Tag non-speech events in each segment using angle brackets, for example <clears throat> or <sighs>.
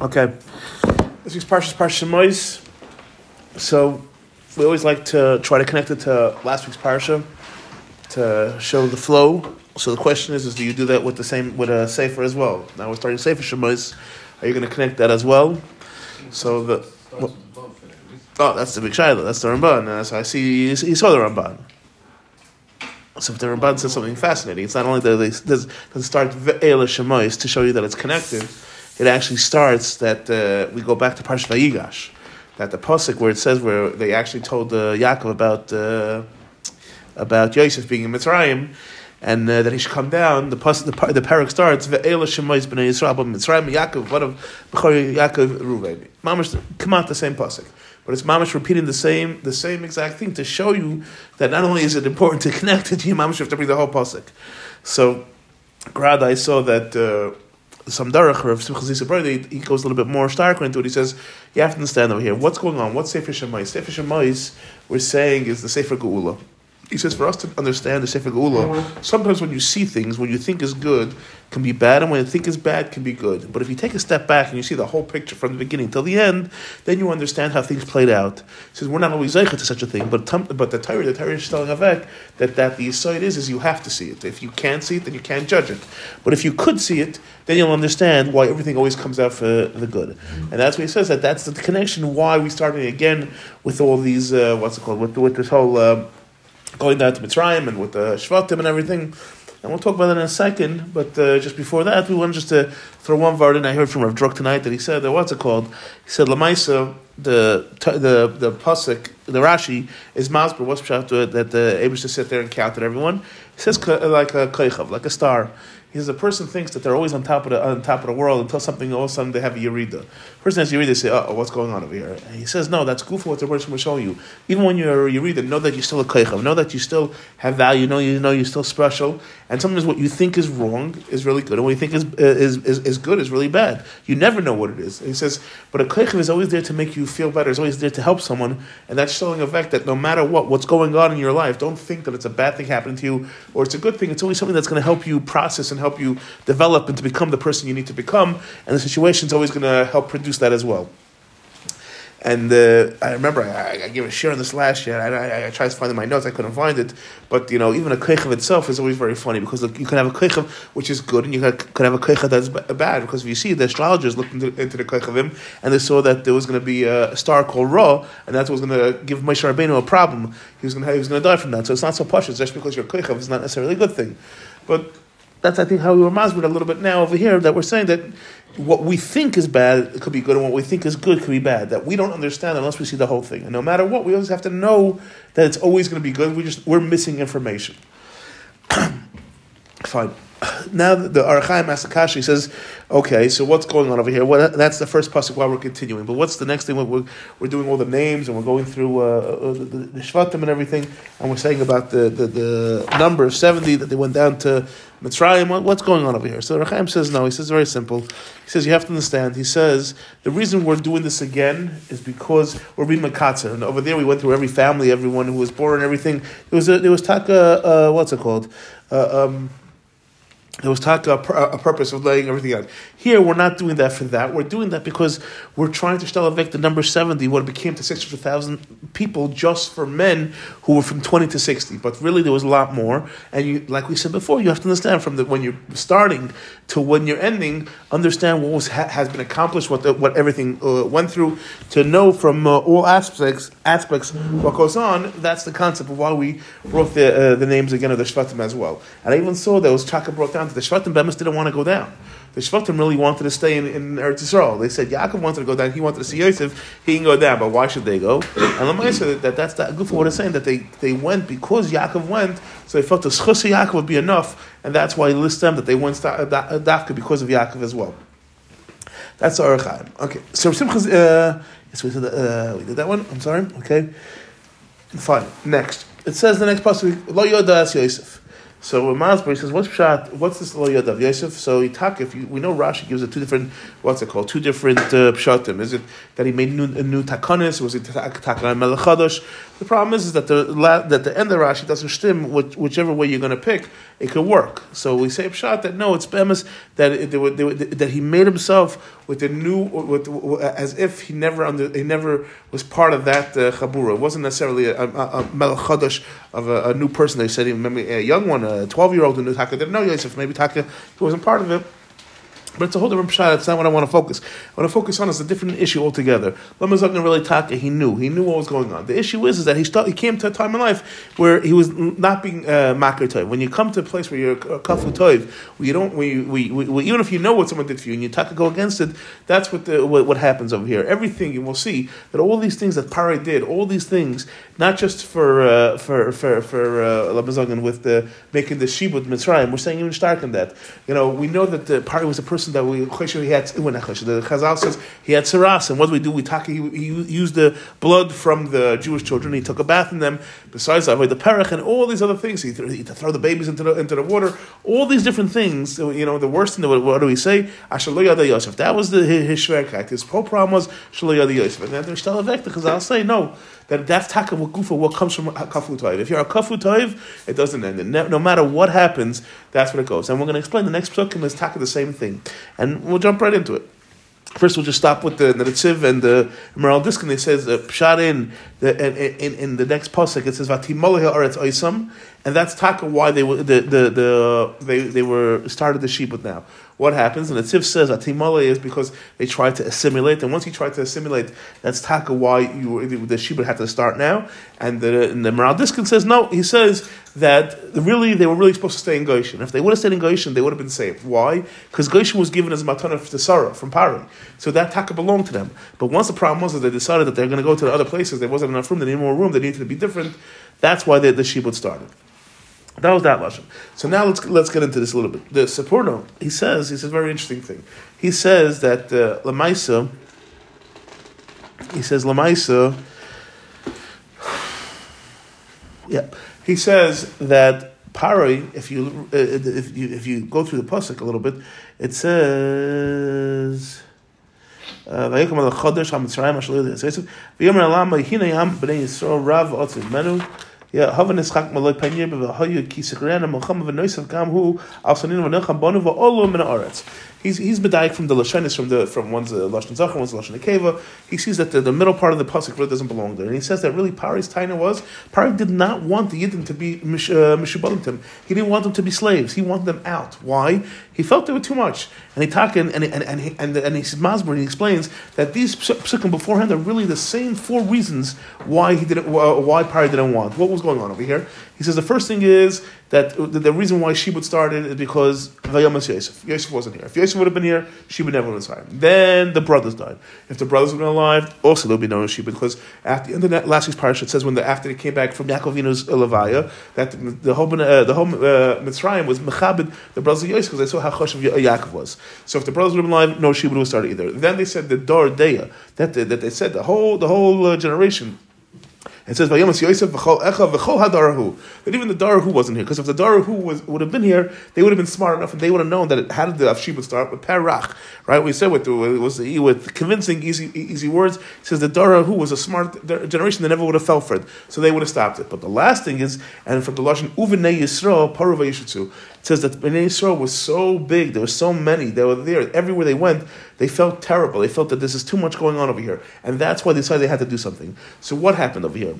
Okay. This week's Parsha is Parsha Mois. So we always like to try to connect it to last week's Parsha to show the flow. So the question is, is do you do that with the same with a Sefer as well? Now we're starting Sefer Shemois. Are you going to connect that as well? So the well, oh, that's the big Shiloh. That's the Ramban. So I see you, saw the Ramban. So if the Ramban says something fascinating, it's not only that does, does start Ve'ela Shemois to show you that it's connected it actually starts that uh, we go back to Parshat Vayigash, that the pasuk where it says where they actually told uh, Yaakov about uh, about Yosef being in Mitzrayim, and uh, that he should come down. The pasuk, the, the parak starts ve'ela shemois b'nei Yisrael Mitzrayim Yaakov one of b'chor Yaakov Ruvain. Mamash come out the same pasuk. But it's mamash repeating the same the same exact thing to show you that not only is it important to connect it, you mamash have to bring the whole pasuk. So, Grad, I saw that uh, some darach of Simcha he goes a little bit more starker into it. He says, you have to understand over here, what's going on? What's Sefer Shemais? Sefer Shemais, we're saying, is the Sefer Geula. He says, for us to understand the Sefer Geula, sometimes when you see things, when you think is good, can be bad, and when you think is bad, can be good. But if you take a step back and you see the whole picture from the beginning till the end, then you understand how things played out. He says, we're not always zeicha to such a thing, but but the Torah, the Torah is telling Avek that, that the side is, is you have to see it. If you can't see it, then you can't judge it. But if you could see it, then you'll understand why everything always comes out for the good. And that's what he says, that that's the connection why we started again with all these, uh, what's it called, with, with this whole... Uh, going down to Mitzrayim and with the Shvatim and everything. And we'll talk about that in a second. But uh, just before that, we want just to throw one word in. I heard from Rav Druk tonight that he said that what's it called? He said Lamaisa, the the the pasuk, the Rashi is Masber. What's pshat that the Abish to sit there and count at everyone? He says like a koichav, like a star. He says a person thinks that they're always on top of the on top of the world until something all of a sudden they have a Person has yerida, they say, "Oh, what's going on over here?" And he says, "No, that's goofy. What the person will show you. Even when you're a yerida, know that you're still a keichav. Know that you still have value. Know you know you're still special. And sometimes what you think is wrong is really good, and what you think is uh, is is, is good is really bad. You never know what it is." And he says, "But a keichav is always there to make you feel better. Is always there to help someone, and that's showing a fact that no matter what what's going on in your life, don't think that it's a bad thing happening to you or it's a good thing. It's always something that's going to help you process and help you develop." develop and to become the person you need to become, and the situation is always going to help produce that as well. And uh, I remember I, I, gave a share on this last year. I, I, I, tried to find in my notes, I couldn't find it. But you know, even a keichav itself is always very funny because look, you can have a keichav which is good, and you can have a keichav that's bad. Because if you see the astrologers looked into, into the keichavim and they saw that there was going to be a star called Ra, and that was going to give Moshe Rabbeinu a problem. He was going to die from that. So it's not so posh. Just because you're keichav is not necessarily a good thing. But that's I think how we were masbid a little bit now over here that we're saying that what we think is bad could be good and what we think is good could be bad. That we don't understand unless we see the whole thing. And no matter what, we always have to know that it's always going to be good. We just we're missing information. <clears throat> Fine now the Archaim Asakashi says, okay, so what's going on over here? Well, that's the first pasuk while we're continuing. But what's the next thing? We're, we're doing all the names and we're going through uh, uh, the, the, Shvatim and everything, and we're saying about the, the, the number of 70 that they went down to Mitzrayim. What's going on over here? So Archaim says, no, he says very simple. He says, you have to understand, he says, the reason we're doing this again is because we're being Makatza. And over there we went through every family, everyone who was born everything. There was, a, there was taka, uh, what's it called? Uh, um, there was talk a, a, purpose of laying everything out. Here, we're not doing that for that. We're doing that because we're trying to elevate the number 70, what it became to 600,000 people just for men who were from 20 to 60. But really, there was a lot more. And you, like we said before, you have to understand from the, when you're starting to when you're ending, understand what was, ha, has been accomplished, what, the, what everything uh, went through, to know from uh, all aspects aspects what goes on. That's the concept of why we wrote the, uh, the names again of the Shvatim as well. And I even saw that was Chaka brought down down. The Shvatim Bemis didn't want to go down. The Shvatim really wanted to stay in, in Eretz Yisrael. They said Yaakov wanted to go down. He wanted to see Yosef. He can go down, but why should they go? And Lamai said that that's that good for what it's saying that they, they went because Yaakov went. So they felt the schus Yaakov would be enough, and that's why he lists them that they went dafka because of Yaakov as well. That's our Chaim. Okay, so. Uh, yes, we did, uh, we did that one. I'm sorry. Okay, fine. Next, it says the next passage. Lo Yodas Yosef. So Masber, he says, what's pshat? What's this lo yadav Yosef? So Yitak, if you, we know Rashi gives it two different, what's it called? Two different uh, pshatim. Is it that he made new, a new takanis? Was it takanah melech The problem is, is that the that the end of Rashi doesn't stem which, whichever way you're going to pick. It could work. So we say pshat that no, it's bemis that it, they, they, that he made himself with a new, with, as if he never under, he never was part of that uh, chabura. It wasn't necessarily a, a, a of a, a, new person. They said, he, maybe a young one, a twelve year old who knew Taka didn't know Yosef. Maybe Taka wasn't part of it. But it's a whole different pshat. That's not what I want to focus. What I focus on is a different issue altogether. Lamazagna really taka. He knew. He knew what was going on. The issue is, is that he he came to a time in life where he was not being uh, makar toiv. When you come to a place where you're kafu toiv, you don't, we, we, we, even if you know what someone did for you and you taka go against it, that's what, the, what, what happens over here. Everything you will see that all these things that Pare did, all these things, not just for uh, for for for uh, with the making the shibud Mitzrayim, we're saying even stark that. You know, we know that the Pare was a person person that we he had the Chazal says he had saras, and what do we do? We talk. He, he used the blood from the Jewish children. He took a bath in them. Besides that, the perich and all these other things. He, he to throw the babies into the into the water. All these different things. You know, the worst thing. What, do we say? Ashaloyada Yosef. That was the his shverkeit. His whole problem was Shaloyada Yosef. And then Shtalavek. The Chazal say no that that's taka gufa, what comes from kafu toiv. If you're a kafu toiv, it doesn't end. No, no matter what happens, that's what it goes. And we're going to explain the next psukim is taka the same thing, and we'll jump right into it. First, we'll just stop with the Netziv and the Maharil Diskin. It says uh, pshat in the in, in, the next pasuk. It says vatimoleh aretz oisam, and that's taka why they were the, the, the they they were started the sheep with now what happens? And the Tiv says Atimale is because they tried to assimilate, and once you try to assimilate, that's taka why you the Shibud had to start now. And the the Maharil Diskin says no. He says that really they were really supposed to stay in Goshen. If they would have stayed in Goshen, they would have been saved. Why? Because Goshen was given as a matana to Sarah from Pari, so that taka belonged to them. But once the problem was that they decided that they're going to go to the other places, there wasn't enough room. They needed more room. They needed to be different. That's why the, the Shibud started. That was that lashon. So now let's let's get into this a little bit. The Sforno he says he says very interesting thing. He says that uh, lamaisa. He says lamaisa. Yeah, he says that Paroi, if you uh, if you if you go through the pasuk a little bit, it says. ויקום על החודש המצרים Havan Ischak Malay Panyir B'Vahayu Kisikran Mohammed V'Noisav Gam Hu Al Sanin V'Necham Bonu V'Olu Min Aretz. He's he's medayik from the lashonis from the from one's uh, lashon zachar, one's lashon akeva. He sees that the, the middle part of the pasuk really doesn't belong there, and he says that really Pari's taina was Pari did not want the yidden to be mishubalim uh, to him. He didn't want them to be slaves. He wanted them out. Why? He felt they were too much, and he talked and and and and he, and, and he says Masber, he explains that these psukim beforehand are really the same four reasons why he didn't why Pari didn't want. What was going on over here? He says the first thing is that the reason why Shibud started is because Vayamas Yosef. Yosef wasn't here. If Yosef would have been here, never would have started. Then the brothers died. If the brothers were alive, also there'll be no Shibud because at the end of that last week's parasha, it says when the, after they came back from Yaakovinu's Levaya, that the whole uh, the whole uh, Mitzrayim was mechabed the brothers of Yosef because they saw how chosh of Yaakov was. So if the brothers would have been alive, no Shibud would have started either. Then they said the Dor Deya that that they said the whole the whole uh, generation it says Vayomas Yosef v'chol echa v'chol hadarahu. That even the darahu wasn't here because if the darahu was would have been here, they would have been smart enough and they would have known that it, did the Afshib would start with perach, right? We said with it was with convincing easy easy words. Says the darahu was a smart generation that never would have fell for it, so they would have stopped it. But the last thing is, and from the lashon uvenei Yisrael paru. Says that Bnei Yisrael was so big, there were so many, they were there. Everywhere they went, they felt terrible. They felt that this is too much going on over here. And that's why they decided they had to do something. So what happened over here?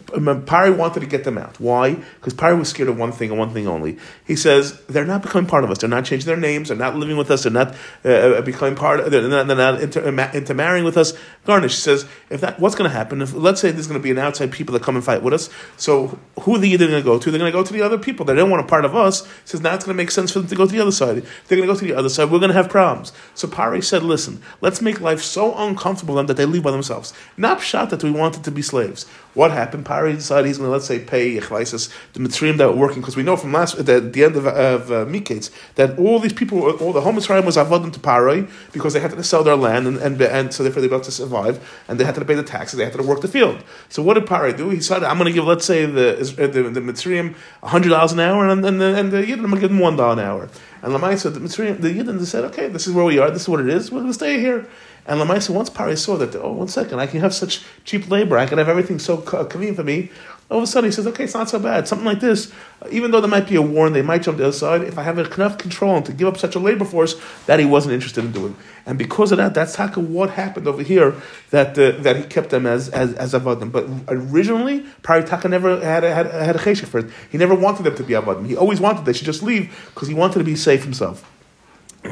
Pari wanted to get them out. Why? Because Pari was scared of one thing and one thing only. He says, they're not becoming part of us. They're not changing their names. They're not living with us. They're not uh, uh becoming part of, they're not, they're not inter, intermarrying with us. Garnish says, if that, what's going to happen? If, let's say there's going to be an outside people that come and fight with us. So who are the going to go to? They're going to go to the other people. They don't want a part of us. He says, now it's going to make sense for them to go to the other side. They're going to go to the other side. We're going to have problems. So Pari said, listen, let's make life so uncomfortable them that they leave by themselves. Not shot that we wanted to be slaves. What happened? Pari decided he's going to, let's say, pay the Mitzrayim that were working, because we know from last, at the, end of, of uh, Miketz, that all these people, all the whole Mitzrayim was avodim to Pari, because they had to sell their land, and, and, and so therefore they were able to survive, and they had to pay the taxes, they had to work the field. So what did Pari do? He said, I'm going to give, let's say, the, the, the Mitzrayim $100 an hour, and, and the, and the Yidden, I'm going to give them $1 an hour. And Lamaisa, the Mitzrayim, the Yidden, said, okay, this is where we are, this is what it is, we're going to stay here. And Lamaisa, once Pari saw that, oh, one second, I can have such cheap labor, I can have everything so convenient for me, all of a sudden he says, okay, it's not so bad. Something like this, even though there might be a war and they might jump the other side, if I have enough control to give up such a labor force, that he wasn't interested in doing. And because of that, that's taka what happened over here that uh, that he kept them as as, as avadim. But originally, Paritaka never had a, had, had a cheshik for it. He never wanted them to be avadim. He always wanted they should just leave because he wanted to be safe himself.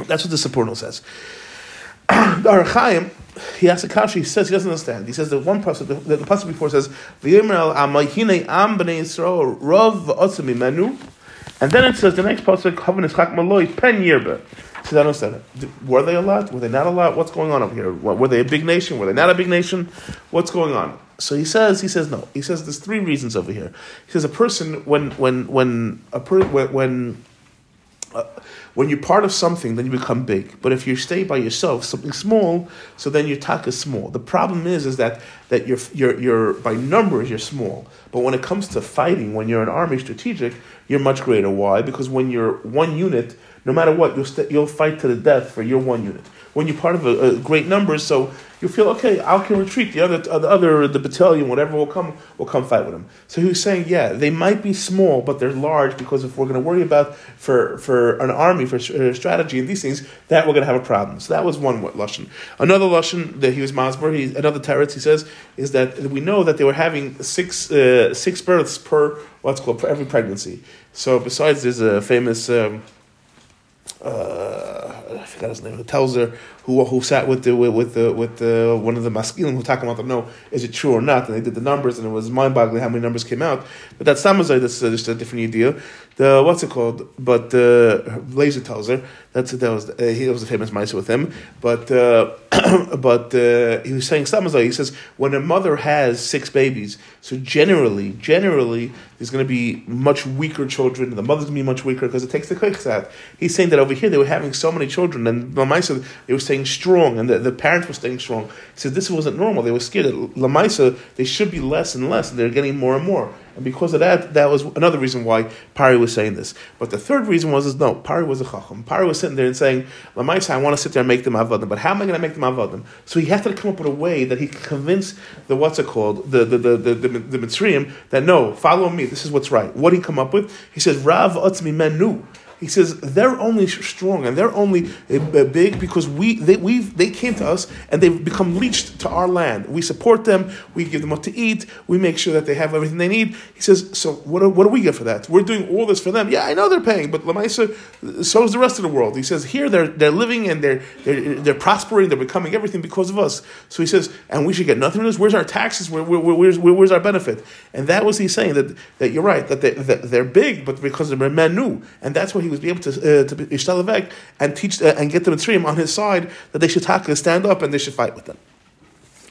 That's what the Sforno says. <clears throat> the Archaim, he asks a kasha, he says he doesn't understand. He says the one pasuk, the, the, before says, V'yimral amayhine am b'nei Yisrael v'otzim imenu, and then it says the next pasuk, Havan ischak maloi pen yirbe. So I don't understand. Were they a lot? Were they not a lot? What's going on over here? Were they a big nation? Were they not a big nation? What's going on? So he says, he says no. He says there's three reasons over here. He says a person when when when a per, when, when you're part of something, then you become big. But if you stay by yourself, something small, so then your tak is small. The problem is, is that that you're, you're, you're by numbers you're small, but when it comes to fighting, when you're an army strategic, you're much greater. Why? Because when you're one unit, no matter what, you'll, you st- you'll fight to the death for your one unit. When you're part of a, a great numbers, so you feel okay. I can retreat. The other, the other, the battalion, whatever will come, will come fight with them. So he was saying, yeah, they might be small, but they're large because if we're going to worry about for for an army for uh, strategy and these things, that we're going to have a problem. So that was one lashon. Another lashon that he was masber. He another teretz he says is that we know that they were having six uh, six births per what's called per every pregnancy. So besides, there's a famous. Um, uh, I forgot his name. Who tells her who who sat with the with, the with the one of the maskilim who talking about them No, is it true or not, and they did the numbers, and it was mind boggling how many numbers came out. But that Samazai, that's uh, just a different idea. The what's it called? But uh, Blazer tells her that's that was uh, he was a famous mice with him. But uh, <clears throat> but uh, he was saying Samazai. He says when a mother has six babies, so generally generally there's going to be much weaker children. The mother's going to be much weaker because it takes the out. He's saying that over here they were having so many children, and the mice they were staying strong, and the, parents were staying strong. He said this wasn't normal. They were scared. That Lamaisa they should be less and less, and they're getting more and more. And because of that, that was another reason why Pari was saying this. But the third reason was is no, Pari was a chacham. Pari was sitting there and saying, Lamaisa, I want to sit there and make them avadim, but how am I going to make them avadim? So he had to come up with a way that he could convince the what's it called the the the the, the, the Mitzrayim that no, follow me. This is what's right. What did he come up with? He says, Rav Otzmi Menu. He says they're only strong and they're only uh, big because we they we they came to us and they've become leached to our land. We support them. We give them what to eat. We make sure that they have everything they need. He says, so what do, what do we get for that? We're doing all this for them. Yeah, I know they're paying, but Lamaisa, so is the rest of the world. He says here they're they're living and they're they're, they're prospering. They're becoming everything because of us. So he says, and we should get nothing from this. Where's our taxes? Where, where, where's, where, where's our benefit? And that was he saying that that you're right that, they, that they're big, but because they're menu, and that's what he was able to uh, to ishtalavek and teach uh, and get the Mitzrayim on his side that they should taka, stand up and they should fight with them.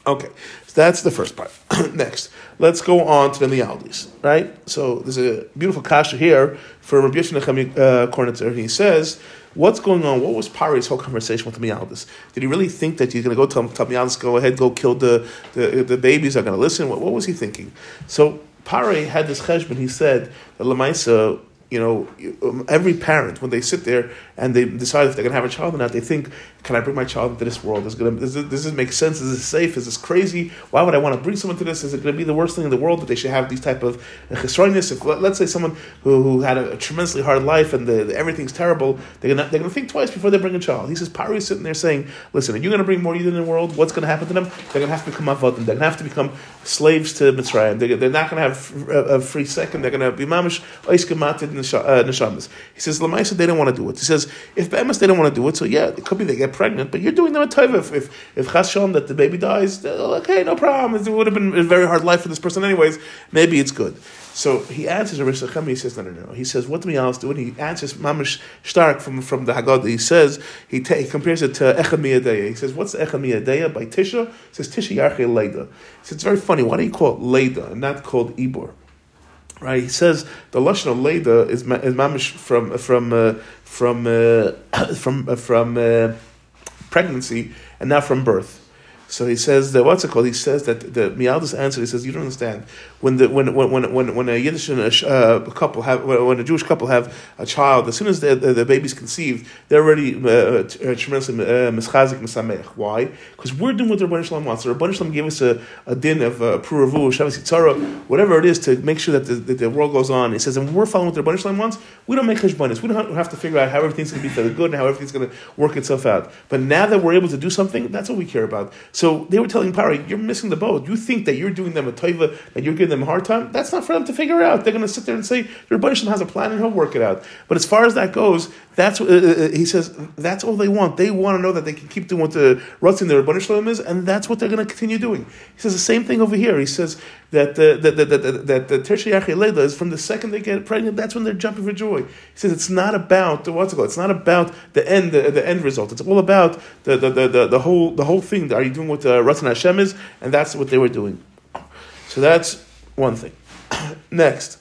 Okay, so that's the first part. <clears throat> Next, let's go on to the Lialdis, right? So there's a beautiful kasha here for Rabbi Yosef uh, Kornitzer. He says, what's going on? What was Pari's whole conversation with the Mialdis? Did he really think that he's going to go tell, tell Mialdis, go ahead, go kill the, the, the babies are going to listen? What, what was he thinking? So Pari had this cheshbon. He said that Lamaisa you know, um, every parent when they sit there and they decide if they're going to have a child or not, they think, "Can I bring my child into this world? Is going to does this, does this make sense? Is this safe? Is this crazy? Why would I want to bring someone to this? Is it going to be the worst thing in the world that they should have these type of chesroiness? If let's say someone who, who had a, tremendously hard life and the, the, everything's terrible, they're to they're to think twice before they bring a child. He says, Pari is sitting there saying, "Listen, are you going to bring more Yidden in the world? What's going to happen to them? They're going to have to become avodim. They're going to have to become slaves to Mitzrayim. They're, they're not going to have a, a, free second. They're going to be mamish oiskamated neshamas. Uh, he says lamaisa they don't want to do it. He says if be'emes they don't want to do it, so yeah, it could be they get pregnant, but you're doing them a taiva. If if if chashon that the baby dies, okay, no problem. It would have been a very hard life for this person anyways. Maybe it's good. So he answers Rish Lechem, he says, no, no, no. He says, what do we else do? And he answers Mamish Stark from, from the Haggadah. He says, he, ta- he compares it to Echad Miyadeya. He says, what's Echad Miyadeya by Tisha? He says, Tisha Yarche Leida. He says, it's very funny. Why do you call it Leida and not called Ibor? Right? He says the lashon of Leida is, is mamish from from uh, from uh, <coughs> from uh, from uh, pregnancy and not from birth. So he says that what's it called? He says that the Mialdus answer. He says you don't understand when the when when when when, a Yiddish and a uh, couple have when a Jewish couple have a child, as soon as the, the, the baby's conceived, they're already uh, uh, tremendously mischazik misamech. Why? Because we're doing what the Rebbeinu Shalom wants. The Rebbeinu Shalom gave us a, a din of uh, puravu, shavas yitzara, whatever it is to make sure that the, that the world goes on. He says, and we're following what the Rebbeinu Shalom wants. We don't make cheshbonis. We don't have to figure out how everything's going to be for the good and how everything's going to work itself out. But now that we're able to do something, that's what we care about. So they were telling Pari, you're missing the boat. You think that you're doing them a toiva, that you're giving them a hard time. That's not for them to figure out. They're going to sit there and say, your Rebbeinu has a plan and he'll work it out. But as far as that goes, that's uh, uh, he says that's all they want. They want to know that they can keep doing what the Ratzin the Rebbeinu Shalom is, and that's what they're going to continue doing. He says the same thing over here. He says that the that that that, that the Leda is from the second they get pregnant, that's when they're jumping for joy. He says it's not about the what's it called. It's not about the end the, the end result. It's all about the the, the, the, the whole the whole thing. Are you doing what uh, the Ratzin Hashem is? And that's what they were doing. So that's one thing. <clears throat> Next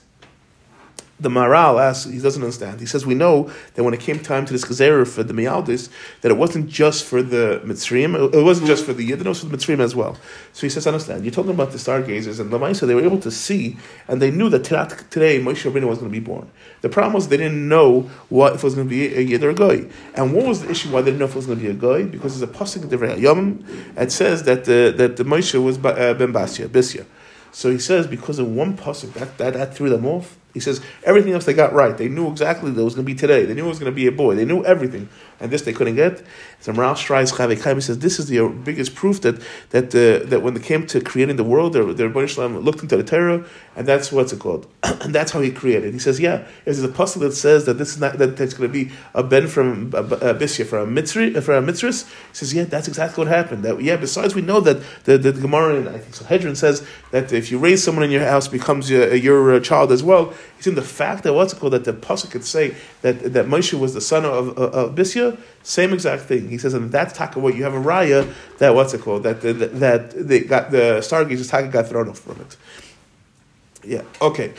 the Maral asks, he doesn't understand. He says, we know that when it came time to this Gezer for the Mialdis, that it wasn't just for the Mitzrayim, it wasn't just for the Yidden, it was for the Mitzrayim as well. So he says, understand, you told talking about the stargazers, and Lamaisa, they were able to see, and they knew that today Moshe Rabbeinu was going to be born. The problem was they didn't know what if it was going to be a Yid or a Goy. And what was the issue why they didn't know if it was going to be a Goy? Because there's a Pasuk in the Yom, it says that the, that the Moshe was uh, Ben Basya, Bisya. So he says, because of one Pasuk, that, that, that threw them off. He says everything else they got right. They knew exactly that it was going to be today. They knew it was going to be a boy. They knew everything, and this they couldn't get. So Maral Shrais Chavei says this is the biggest proof that that uh, that when they came to creating the world, their their looked into the Torah, and that's what's it called, <clears throat> and that's how he created. He says, yeah, there's a puzzle that says that this is not that it's going to be a ben from a, a bisya from a mitzri from a mitzris. He says, yeah, that's exactly what happened. That yeah, besides we know that the the, the Gemara and I think Sanhedrin says that if you raise someone in your house becomes your, your child as well. He's in the fact that what's it called that the pasuk could say that that Moshe was the son of, of, of Bisya, same exact thing. He says, and that's taka what you have a raya that what's it called that that, that they got the stargazers taka got thrown off from it. Yeah. Okay.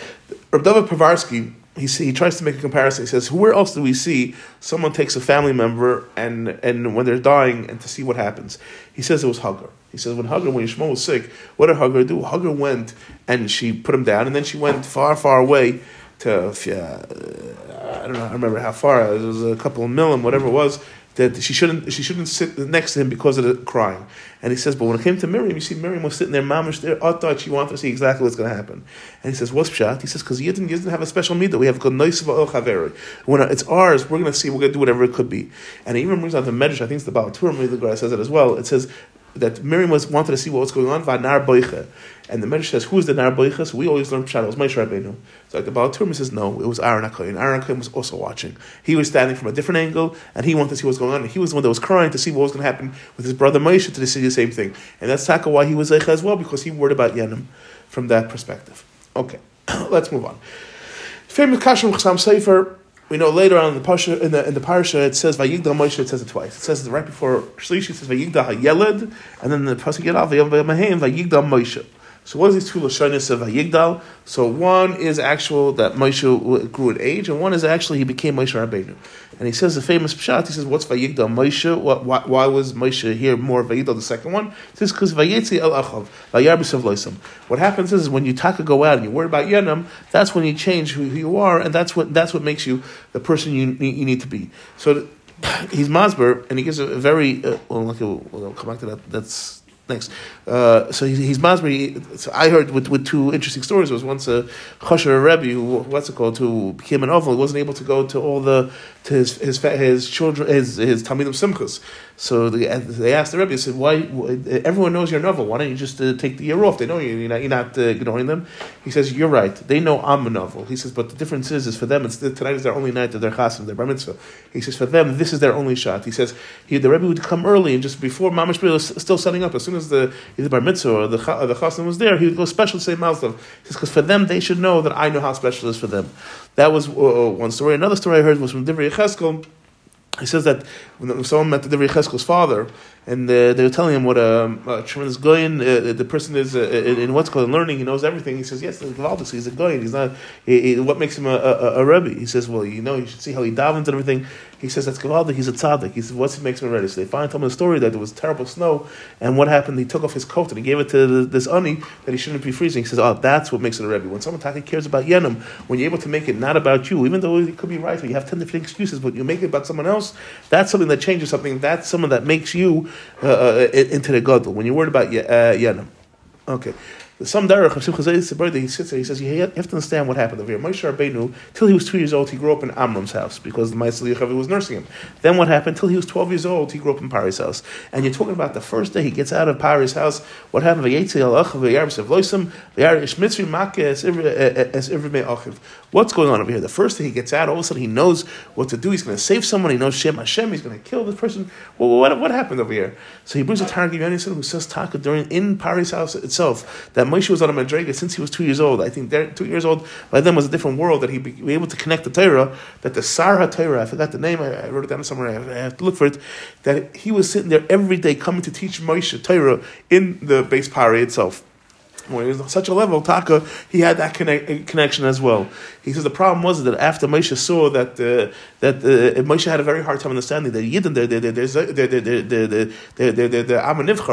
Rav David Povarsky he he tries to make a comparison. He says, "Where else do we see someone takes a family member and and when they're dying and to see what happens?" He says it was Hagar. He says when Hagar, when Yishmael was sick, what did Hagar do? Hagar went and she put him down, and then she went far, far away to uh, I don't know. I remember how far. It was a couple of millim, whatever it was that she shouldn't she shouldn't sit next to him because of the crying. And he says, but when it came to Miriam, you see Miriam was sitting there, mamish there. I thought she wanted to see exactly what's going to happen. And he says, what's pshat? He says, because Yidden doesn't have a special midah. We have good nice When it's ours, we're going to see. We're going to do whatever it could be. And he even brings out the medrash. I think it's the Baal HaTurim. The guy says it as well. It says that Miriam was wanted to see what was going on. Vanar boiche. And the Medrash says, who's the Nar boiche? So we always learn Pshat. It was Moshe Rabbeinu. So like the Baal HaTurim says, no, it was Aaron HaKoyin. Aaron HaKoyin was also watching. He was standing from a different angle, and he wanted to see what's going on. And he was the one that was crying to see what was going to happen with his brother Moshe to see the same thing. And that's Taka why he was Zeicha as well, because he worried about Yenim from that perspective. Okay, <coughs> let's move on. Famous Kashim Chasam Sofer we know later on in the parsha in the in the parsha it says Vayigdal Moshe. It says it twice. It says it right before Shlishi. It says Vayigdal Hayeled, and then the pasuk Yelav Vayigdal Moshe. So what is these two lashonis of Vayigdal? So one is actual that Moshe grew in age, and one is actually he became Moshe Rabbeinu. And he says the famous pshat. He says, "What's Vayigdal Moshe? What, why, why, was Moshe here more Vayigdal the second one?" He says, "Because Vayetzi El Achav Vayar What happens is when you taka go out and you worry about Yenam, that's when you change who you are, and that's what that's what makes you the person you you need to be. So he's Masber, and he gives a very uh, well. We'll, we'll come back to that. That's Thanks. Uh, so he's, Masri. So I heard with, with two interesting stories. There was once a Chosher Rebbe, who, what's it called, who became an oval. He wasn't able to go to all the, to his, his, his children, his, his Talmidim Simchas. So they, they asked the Rebbe, they said, why, everyone knows you're novel, why don't you just uh, take the year off? They know you, you're not, you're not uh, ignoring them. He says, you're right, they know I'm a novel. He says, but the difference is, is for them, it's tonight is their only night of their chasim, their bar mitzvah. He says, for them, this is their only shot. He says, he, the Rebbe would come early and just before Mamash was still setting up, as soon as the bar mitzvah or the, or the chasim was there, he would go special to say Malzav. He says, because for them, they should know that I know how special it is for them. That was uh, uh one story. Another story I heard was from Divrei Cheskel. He says that when someone met the Divrei Cheskel's father, and uh, they were telling him what a, a tremendous goyin uh, the person is uh, in, in, what's called learning. He knows everything. He says, "Yes, Gavaldus, he's a goyin. He's not. He, he, what makes him a, a, a, rebbe?" He says, "Well, you know, you should see how he davens and everything." He says, "That's Gavaldik. He's a tzaddik." He says, "What's he makes him ready?" So they finally tell him the story that there was terrible snow, and what happened? He took off his coat and he gave it to the, this ani that he shouldn't be freezing. He says, "Oh, that's what makes it a rebbe. When someone taki cares about yenim, when you're able to make it not about you, even though it could be right, you have ten different excuses, but you make it about someone else. That's something that changes something. That's someone that makes you." Uh, uh into the gadol. When you're worried about uh, Yenim. Okay some derech of Simcha Zayis he sits there. He says you have to understand what happened over here. Moshe Rabbeinu, till he was two years old, he grew up in Amram's house because the Ma'aseh Yechavi was nursing him. Then what happened? Till he was twelve years old, he grew up in Pari's house. And you're talking about the first day he gets out of Pari's house. What happened? What's going on over here? The first day he gets out, all of a sudden he knows what to do. He's going to save someone. He knows Shem Hashem. He's going to kill this person. Well, what, what happened over here? So he brings a Targum who says Taka during in Pari's house itself that Moshe was on a Madrega since he was two years old. I think there, two years old by then was a different world that he be able to connect the Torah. That the Sarha Torah, I forgot the name. I, I wrote it down somewhere. I, I have to look for it. That he was sitting there every day coming to teach Moshe Torah in the base Pari itself when he was on such a level, Taka, he had that connect, connection as well. He says the problem was that after Moshe saw that uh, that uh, Moshe had a very hard time understanding that Yidden, they're, they're,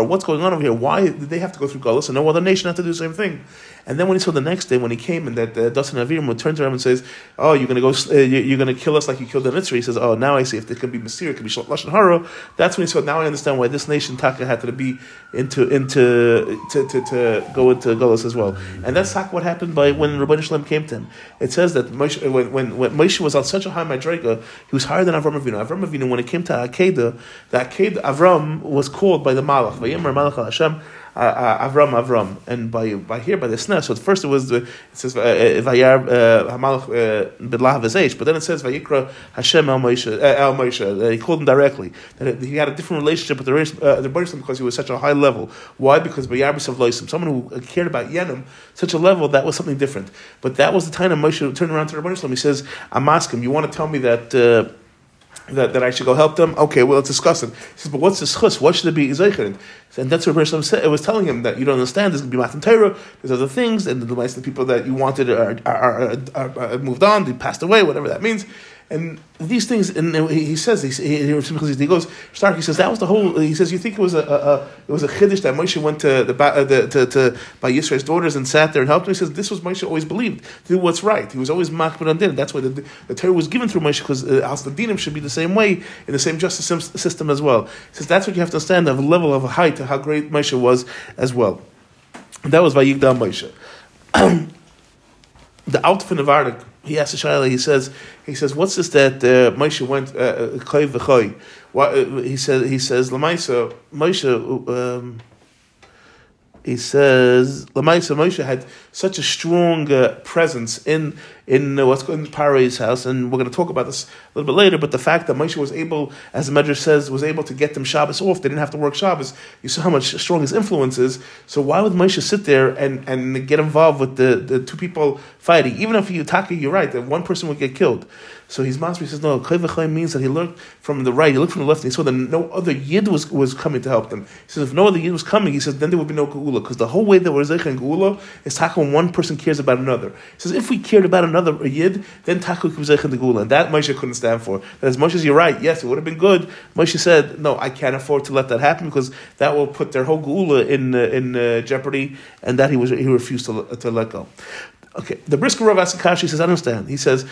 what's going on over here? Why did they have to go through Gullus and no other nation had to do the same thing? And then when he saw the next day, when he came and that uh, Dasan Aviram would turn to him and says, "Oh, you're going to go, uh, you're going to kill us like you killed the Mitzvah." He says, "Oh, now I see. If it can be Masir, it can be Lashon Hara." That's when he said, "Now I understand why this nation Taka had to be into into to, to, to go into Gullus as well." And that's like what happened by when Rabbi Shalom came to him. It says that Moshe, when, when, when Moshe was on such a high madrega, he was higher than Avram Avinu. Avram Avinu, when it came to Akedah, the Akedah Avram was called by the Malach. Vayimer Malach Hashem uh, uh, Avram Avram, and by by here by the sneh. So at first it was the, it says uh, Vayar Hamalach Bidlah V'Zeish, but then it says Vayikra Hashem El Moshe El Moshe. He called him directly. That he had a different relationship with the uh, the because he was such a high level. Why? Because Bayarbis of Loisim, someone who cared about Yenim, such a level that was something different. But that was the time of Moshe turned around to the Baruch He says, "I'm asking, you want to tell me that." Uh, that, that I should go help them. Okay, well, let's discuss it. He says, but what's this chus? What should it be zeicherin? And that's what Hashem said. It was telling him that you don't understand. There's going to be Matan Torah. There's other things, and the, the people that you wanted are, are, are, are, moved on. They passed away. Whatever that means. And these things, and he says, he, he, he goes, Stark, he says, that was the whole, he says, you think it was a, a, a it was a chiddush that Moshe went to, the, uh, the, to, to, by Yisro's daughters and sat there and helped him? He says, this was Moshe always believed, to do what's right. He was always makbid on din. That's why the, the Torah was given through Moshe, because uh, the dinim should be the same way, in the same justice system as well. He says, that's what you have to understand, of a level of height of how great Moshe was as well. And that was Vayigdal Moshe. <clears throat> the outfit of Ardik, he asks the Shaila, he says, he says, what's this that uh, Moshe went choy uh, v'choy? Uh, he says, he says, Lamaisa, Moshe, um, he says, Lamaisa Moshe had such a strong uh, presence in in what's in Paro's house, and we're going to talk about this a little bit later. But the fact that Moshe was able, as the Medrash says, was able to get them Shabbos off, they didn't have to work Shabbos. You saw how much strong his influence is. So why would Moshe sit there and, and get involved with the, the two people fighting? Even if you Taka, you're right, that one person would get killed. So his master says, no, Chayvachayim means that he looked from the right, he looked from the left, and he saw that no other Yid was, was coming to help them. He says, if no other Yid was coming, he says, then there would be no Geula, because the whole way that we're and Geula is when one person cares about another. He says, if we cared about another Yid, then could Zeich and the Gula, and that Moshe couldn't stand for. That as much as you're right, yes, it would have been good. Moshe said, no, I can't afford to let that happen, because that will put their whole Geula in, uh, in uh, jeopardy, and that he, was, he refused to, to let go. Okay, the Brisker Rav Asakashi says, I understand. He says,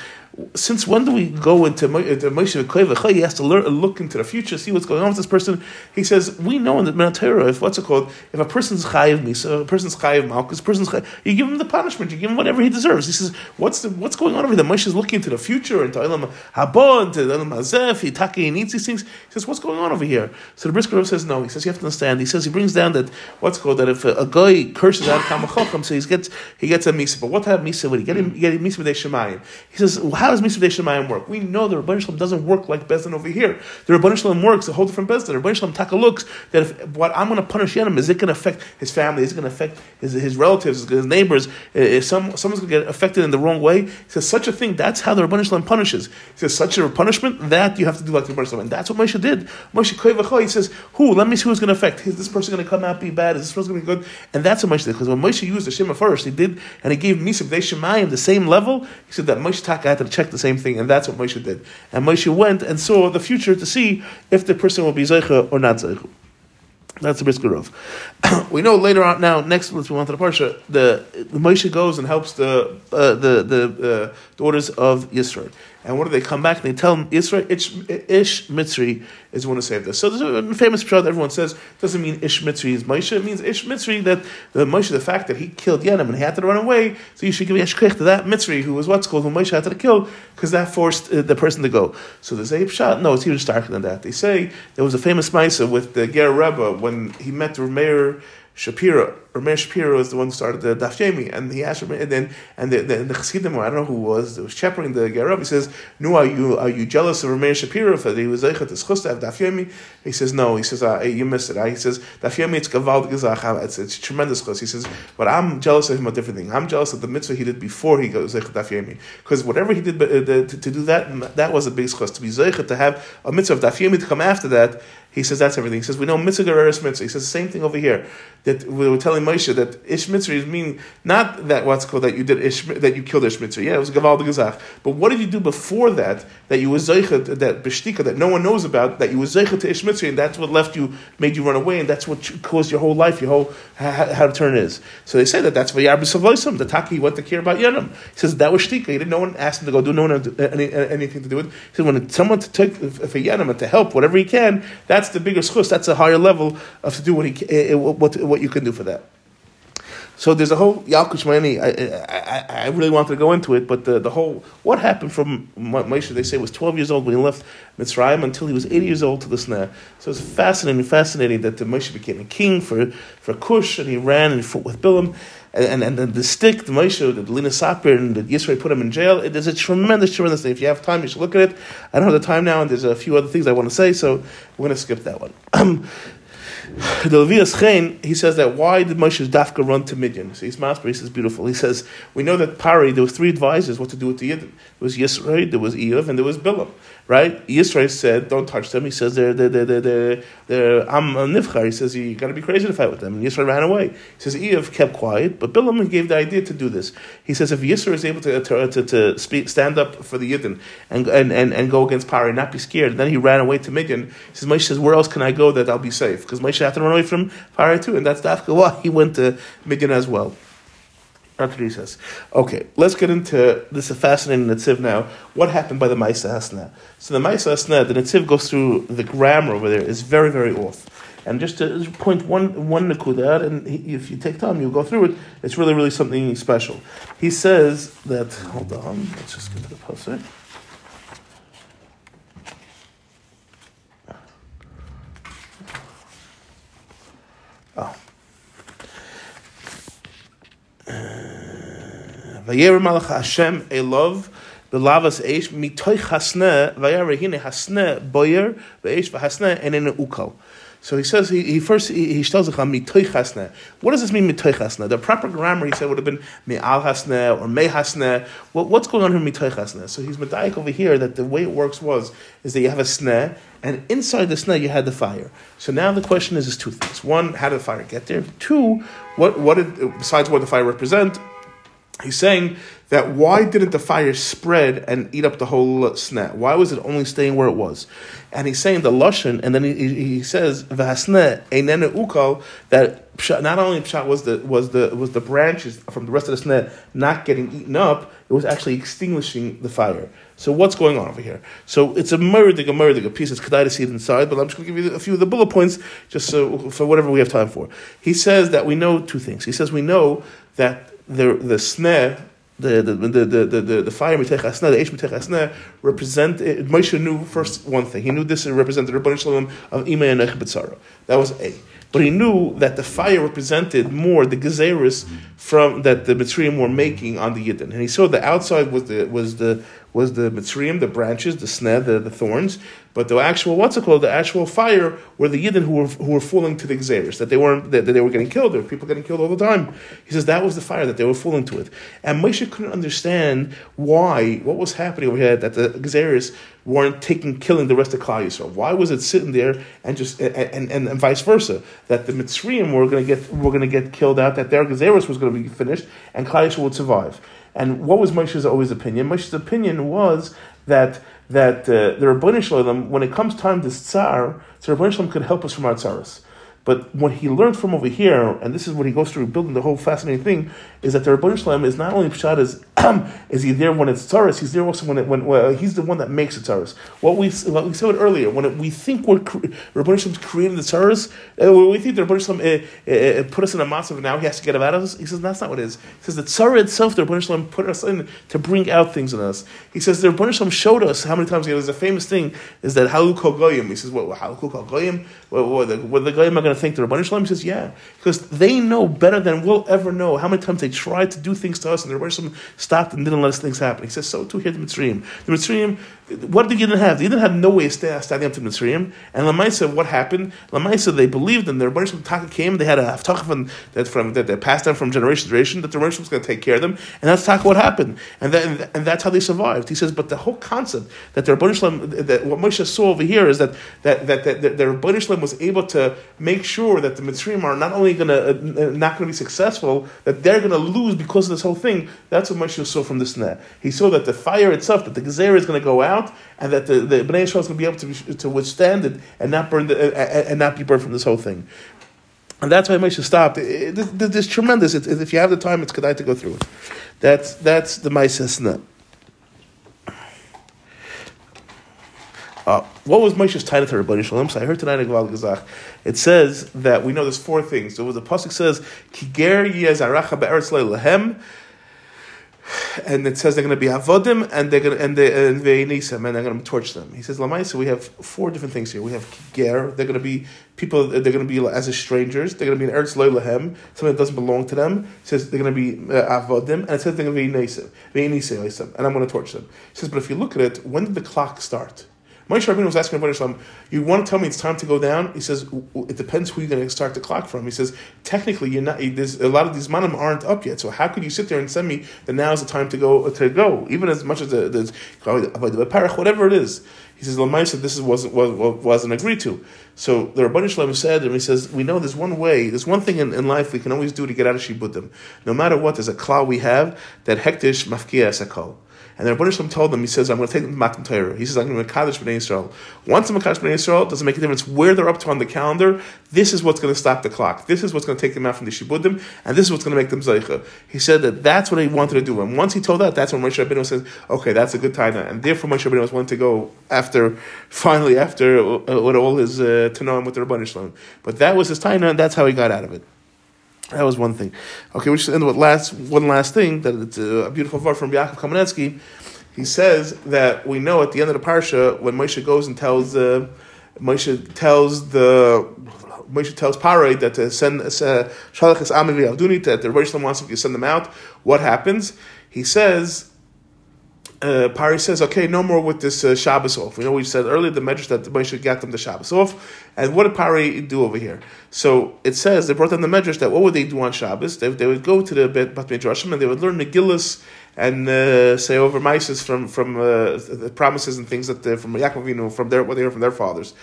since when do we go into Moshe V'Koy He has to learn, look into the future, see what's going on with this person. He says, we know in the Minatera, if what's it called, if a person's chayiv me, so a person's chayiv malchus, person's chayiv, you give him the punishment, you give him whatever he deserves. He says, what's the, what's going on over there? Moshe is looking into the future, into Ilam Haba, into Ilam Hazef, Itaki, he needs these things. He says, what's going on over here? So the Brisker Rav says, no. He says, you have to understand. He says, he brings down that, what's called, that if a, a guy curses out Kamachacham, so he gets, he gets a misa. But what misa get? He mm. get a misa. He says, well, how does misa Shemayim work. We know the Rabban Shalom doesn't work like Bezdin over here. The Rabban Shalom works a whole different Bezdin. The Rabban Shalom taka looks that if what I'm going to punish Yenim, is it going to affect his family? Is it going to affect his, his relatives, his neighbors? Uh, if some, someone's going to get affected in the wrong way, he says such a thing, that's how the Rabban Shalom punishes. He says such a punishment, that you have to do like the Rabban Shalom. And that's what Moshe did. Moshe Koy he says, who? Let me see who's going to affect. Is this person going to come out be bad? Is this person going to be good? And that's what Moshe did. Because when Moshe used the Shema first, he did, and he gave Nisib Dei Shemayim the same level, he said that Moshe Taka had to check the same thing, and that's what Moshe did. And Moshe went and saw the future to see if the person will be Zeicha or not Zeicha. That's the Brisker Rav. <coughs> we know later on now, next let's move on to the Parsha, the, the Moshe goes and helps the, uh, the, the uh, daughters of Yisro. And what do they come back and they tell him Israel Ish, Ish Mitzri is the one to save this. So there's a famous pshat everyone says doesn't mean Ish Mitzri is Moshe. It means Ish Mitzri that the Moshe, the fact that he killed Yenim and he had to run away. So you should give Yeshkech to that Mitzri who was what's called who Moshe had to kill because that forced uh, the person to go. So there's a pshat. No, it's even starker than that. They say there was a famous Maisa with the Ger Rebbe when he met the Meir Shapiro Meir Shapiro is the one who started the Daf Yomi, and he asked, and then and the the, the Chassidim, I don't know who was, was shepherding the Gerab. He says, "No, are you are you jealous of Meir Shapiro that he was zeichet to schus to have Daf Yomi?" He says, "No." He says, uh, "You missed it." He says, "Daf Yomi it's gavald gezach. It's it's tremendous chus." He says, "But I'm jealous of him a different thing. I'm jealous of the mitzvah he did before he got zeichet Daf Yomi, because whatever he did uh, to, to, do that, that was a big chus. To be zeichet to have a mitzvah of Daf Yomi to come after that." He says that's everything. He says we know mitzvah gereris mitzvah. He says the same thing over here. That we were telling Moshe that ish mitzvah mean not that what's called that you did ish that you killed ish mitzvah. Yeah, it was gaval gezach. But what did you do before that? That you was zeichet that beshtika that no one knows about. That you was zeichet to ish mitzvah, and that's what left you, made you run away, and that's what caused your whole life, your whole how, how to turn is. So they say that that's vayar b'savoisim. The taki went to care about yenim. He says that was shtika. He didn't. No one asked him to go do. No one had any, anything to do with. He said when someone to take for yenim and to help whatever he can, that's that's the bigger schus. That's a higher level of to do what he uh, what what you can do for that. So there's a whole Yalkut. I, I, I, really wanted to go into it, but the, the whole what happened from Moshe they say was 12 years old when he left Mitzrayim until he was 80 years old to the snare. So it's fascinating, fascinating that the Moshe became a king for for Cush and he ran and fought with Bilam. And, and, and the stick, the Moshe, the Lina Sapir, and the Yisro put him in jail. It is a tremendous, tremendous thing. If you have time, you should look at it. I don't have the time now, and there's a few other things I want to say, so we're going to skip that one. Um, <sighs> the Levias Chen, he says that why did Moshe's Dafka run to Midian? So he's Masper, he says beautiful. He says, we know that Pari, there was three advisors what to do with the Yidden. There was Yisro, there was Eiv, and there was Bilam right? Yisro said, "Don't touch them." He says, "They're they're they're they're, they're, I'm a nifchar." He says, "You got to be crazy to fight with them." And Yisro ran away. He says, "Eiv kept quiet, but Bilam gave the idea to do this." He says, "If Yisro is able to to, to, to speak, stand up for the Yidden and, and, and, and go against Pari, not be scared," and then he ran away to Midian. He says, "Moshe says, where else can I go that I'll be safe?" Because Moshe had to run away from Pari too, and that's dafka why he went to Midian as well. He says. Okay, let's get into this fascinating Netziv now. What happened by the Maisa Hasna? So the Maisa Hasna, the Netziv goes through the grammar over there is very, very off. And just to point one one nakuda, and if you take time, you'll go through it. It's really, really something special. He says that. Hold on, let's just get to the pasuk. Oh. Uh, Vayer Malach Hashem Elov Belavas Eish Mitoy Hasne Vayer Hine Hasne Boyer Veish in Ukal. So he says he, he first he, tells mitoy chasne. What does this mean mitoy chasne? The proper grammar he said would have been me'al hasne or me hasne. What, what's going on here mitoy chasne? So he's medayik over here that the way it works was is that you have a sneh and inside the sneh you had the fire. So now the question is is two things. One, how did the fire get there? Two, what what did besides what the fire represent? He's saying that why didn't the fire spread and eat up the whole sneh? Why was it only staying where it was? And he's saying the lashon, and then he, he says v'hasneh einene ukal that not only pshat was the was the was the branches from the rest of the sneh not getting eaten up, it was actually extinguishing the fire. So what's going on over here? So it's a murdig, a murdig, a piece. It's kedai to see it inside, but I'm just going to give you a few of the bullet points just so, for whatever we have time for. He says that we know two things. He says we know that the the sneh the the the the the, the fire mitech asna, the eish mitech represent. Eh, Moshe knew first one thing. He knew this represented the Rebbeinu Shalom of Imei and. That was a. But he knew that the fire represented more the gezeris from that the Mitzrayim were making on the Yidden, and he saw the outside was the was the was the Mitzrayim, the branches, the sneh, the, the thorns, but the actual what's it called? The actual fire were the Yidden who were who were falling to the Xeris, that they weren't that, that, they were getting killed. There were people getting killed all the time. He says that was the fire that they were falling to it. And Moshe couldn't understand why what was happening over here that the Xeris weren't taking killing the rest of Klal Yisrael. Why was it sitting there and just and, and, and vice versa that the Mitzrayim were going to get were going to get killed out, that their Xeris was going to be finished, and Klal Yisrael would survive. And what was Moshe's always opinion? Moshe's opinion was that that uh, the Rabbanah Shalom, when it comes time to tsar, so Rabbanah Shalom could help us from our tsaras. But what he learned from over here, and this is what he goes through building the whole fascinating thing, is that the Rabbanah Shalom is not only Pshat is, <clears throat> is he there when it's tzaras, he's there also when it, when well, he's the one that makes the tzaras. What we what we said earlier, when it, we think we're Rabbanah Shalom's creating the tzaras, uh, we think the Rabbanah Shalom uh, uh, uh, put us in a massive now he has to get out of us. He says that's not what it is. He says the tzara itself, the Rabbanah Shalom put us in to bring out things in us. He says the Rabbanah Shalom showed us how many times. You know, there's a famous thing is that halukol goyim. He says what halukol goyim. What, the, what the goyim are going to think the Rabbanah Shalom says yeah because they know better than we'll ever know how many times they tried to do things to us, and the Rebbe stopped and didn't let us things happen. He says, so too here the Mitzrayim. The Mitzrayim, what did the Yidden have? The Yidden had no way of standing up to the Mitzrayim. And Lamaisa, what happened? Lamaisa, they believed, and the Rebbe Taka came, they had a Haftach from, that, from, that they passed down from generation to generation, that the Rebbe was going to take care of them, and that's Taka what happened. And, that, and that's how they survived. He says, but the whole concept that the Rebbe that what Moshe saw over here is that, that, that, that, that the Rebbe was able to make sure that the Mitzrayim are not only going to, uh, not going to be successful, that they're going to lose because of this whole thing. That's what Moshe saw from this net. He saw that the fire itself, that the Gezer is going to go out, and that the, the Bnei Yisrael is going to be able to, to withstand it and not burn the, uh, and not be burned from this whole thing. And that's why Moshe stopped. It, it, it, it's tremendous. It, if you have the time, it's good to go through it. That's that's the Maises net. Uh, what was Moshe's title to Ribbono Shel Olam? So I heard tonight in Gval Gazach. It says that we know there's four things. So the pasuk says, "Kiger yezaracha be'eretz lehem," and it says they're going to be avodim and they're going to and they and they and they're going to torch them. He says So We have four different things here. We have kiger. They're going to be people. They're going to be as strangers. They're going to be in eretz lehem, something that doesn't belong to them. It says they're going to be uh, avodim, and it says they're going to be nisa, and I'm going to torch them. He says, but if you look at it, when did the clock start? Moshe Rabbeinu was asking Ribbono Shel Olam, you want to tell me it's time to go down? He says, it depends who you're going to start the clock from. He says, technically, you're not, there's, a lot of these manim aren't up yet. So how could you sit there and send me that now is the time to go, uh, to go? Even as much as the, the, the whatever it is. He says, Lamaisa, this is, wasn't, wasn't agreed to. So the Ribbono Shel Olam said, and he says, we know there's one way, there's one thing in, in life we can always do to get out of Shibudim. No matter what, there's a cloud we have that hektish mafkia esakol. And the Ribbono Shel Olam told them, he says, I'm going to take them to Matan Torah. He says, I'm going to Kaddish B'nai Yisrael. Once I'm Kaddish B'nai Yisrael, doesn't make a difference where they're up to on the calendar. This is what's going to stop the clock. This is what's going to take them out from the Shibudim, and this is what's going to make them Zaycha. He said that that's what he wanted to do. And once he told that, that's when Moshe Rabbeinu says, okay, that's a good time. And therefore Moshe Rabbeinu was willing to go after, finally after, uh, with all his uh, Tanoim with the Ribbono Shel Olam. But that was his time, and that's how he got out of it. That was one thing. Okay, we should end with last one last thing that it's a beautiful word from Yaakov Kamenetsky he says that we know at the end of the parsha when Moshe goes and tells uh, Moshe tells the Moshe tells Paray that to send uh, Shalach Avduni that the Rosh wants to send them out. What happens? He says. Uh, Pari says, "Okay, no more with this uh, Shabbos off." We know we said earlier the medrash that Moshe got them the Shabbos off, and what did Pari do over here? So it says they brought them the medrash that what would they do on Shabbos? They, they would go to the Bet Midrashim and they would learn the Gillis and uh, say over mices from from uh, the promises and things that they're from Yaakov Avinu from their what they heard from their fathers.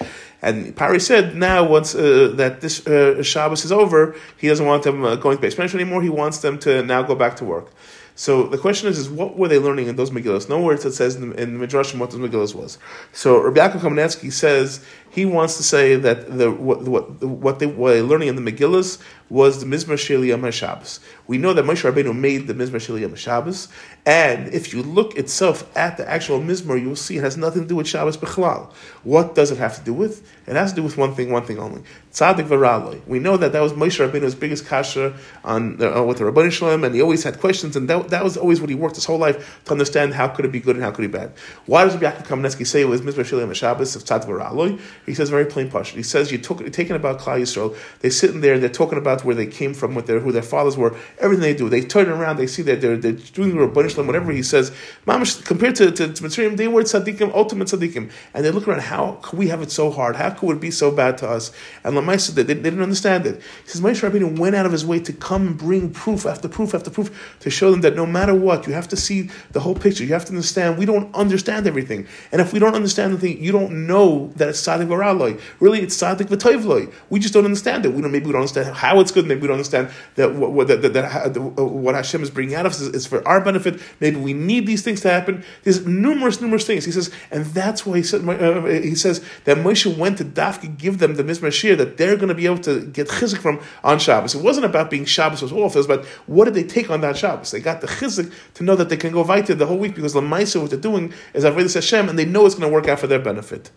And Pari said now once uh, that this uh, Shabbos is over, he doesn't want them uh, going to base anymore. He wants them to now go back to work. So the question is, is what were they learning in those Megillas? Nowhere it says in the, in the Midrashim what those Megillas was. So Rabbi Yaakov Kamenetsky says he wants to say that the what what, what they were learning in the Megillas was the Mizmar Sheli Yom HaShabbos. We know that Moshe Rabbeinu made the Mizmar Sheli Yom HaShabbos, and if you look itself at the actual Mizmar, you will see it has nothing to do with Shabbos Bechlal. What does it have to do with? It has to do with one thing, one thing only. Tzadik Varaloi. We know that that was Moshe Rabbeinu's biggest kasha on uh, with the Ribbono Shel Olam, and he always had questions, and that, that was always what he worked his whole life to understand how could it be good and how could it be bad. Why does Yaakov Kamenetsky say it was Mizmar Sheli Yom HaShabbos of Tzadik Varaloi? He says very plain pashut. He says you took you're taking about Klal Yisrael. They're sitting there. They're talking about where they came from, what their who their fathers were. Everything they do, they turn around. They see that they're, they're doing the Rabban Whatever he says. Mamash, compared to to, to Mitzrayim, they were tzaddikim, ultimate tzaddikim, and they look around. How could we have it so hard? How could it be so bad to us? And Lamaisa, they, they didn't understand it. He says Moshe Rabbeinu went out of his way to come and bring proof after proof after proof to show them that no matter what, you have to see the whole picture. You have to understand. We don't understand everything, and if we don't understand anything, you don't know that it's tzaddik v'raloi. Really, it's tzaddik v'toivloi. We just don't understand it. We don't. Maybe we don't understand how it's good. Maybe we don't understand that what, what, that, that, that, what Hashem is bringing out of us is, for our benefit. Maybe we need these things to happen. There's numerous, numerous things. He says, and that's why he said. Uh, he says that Moshe went to Dafka give them the Mizmar Shir that they're going to be able to get chizik from on Shabbos. It wasn't about being Shabbos was off. It was about what did they take on that Shabbos. They got the chizik to know that they can go weiter the whole week because the Lamaisa what they're doing is Avodah Hashem and they know it's going to work out for their benefit.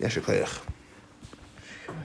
Yashikayach.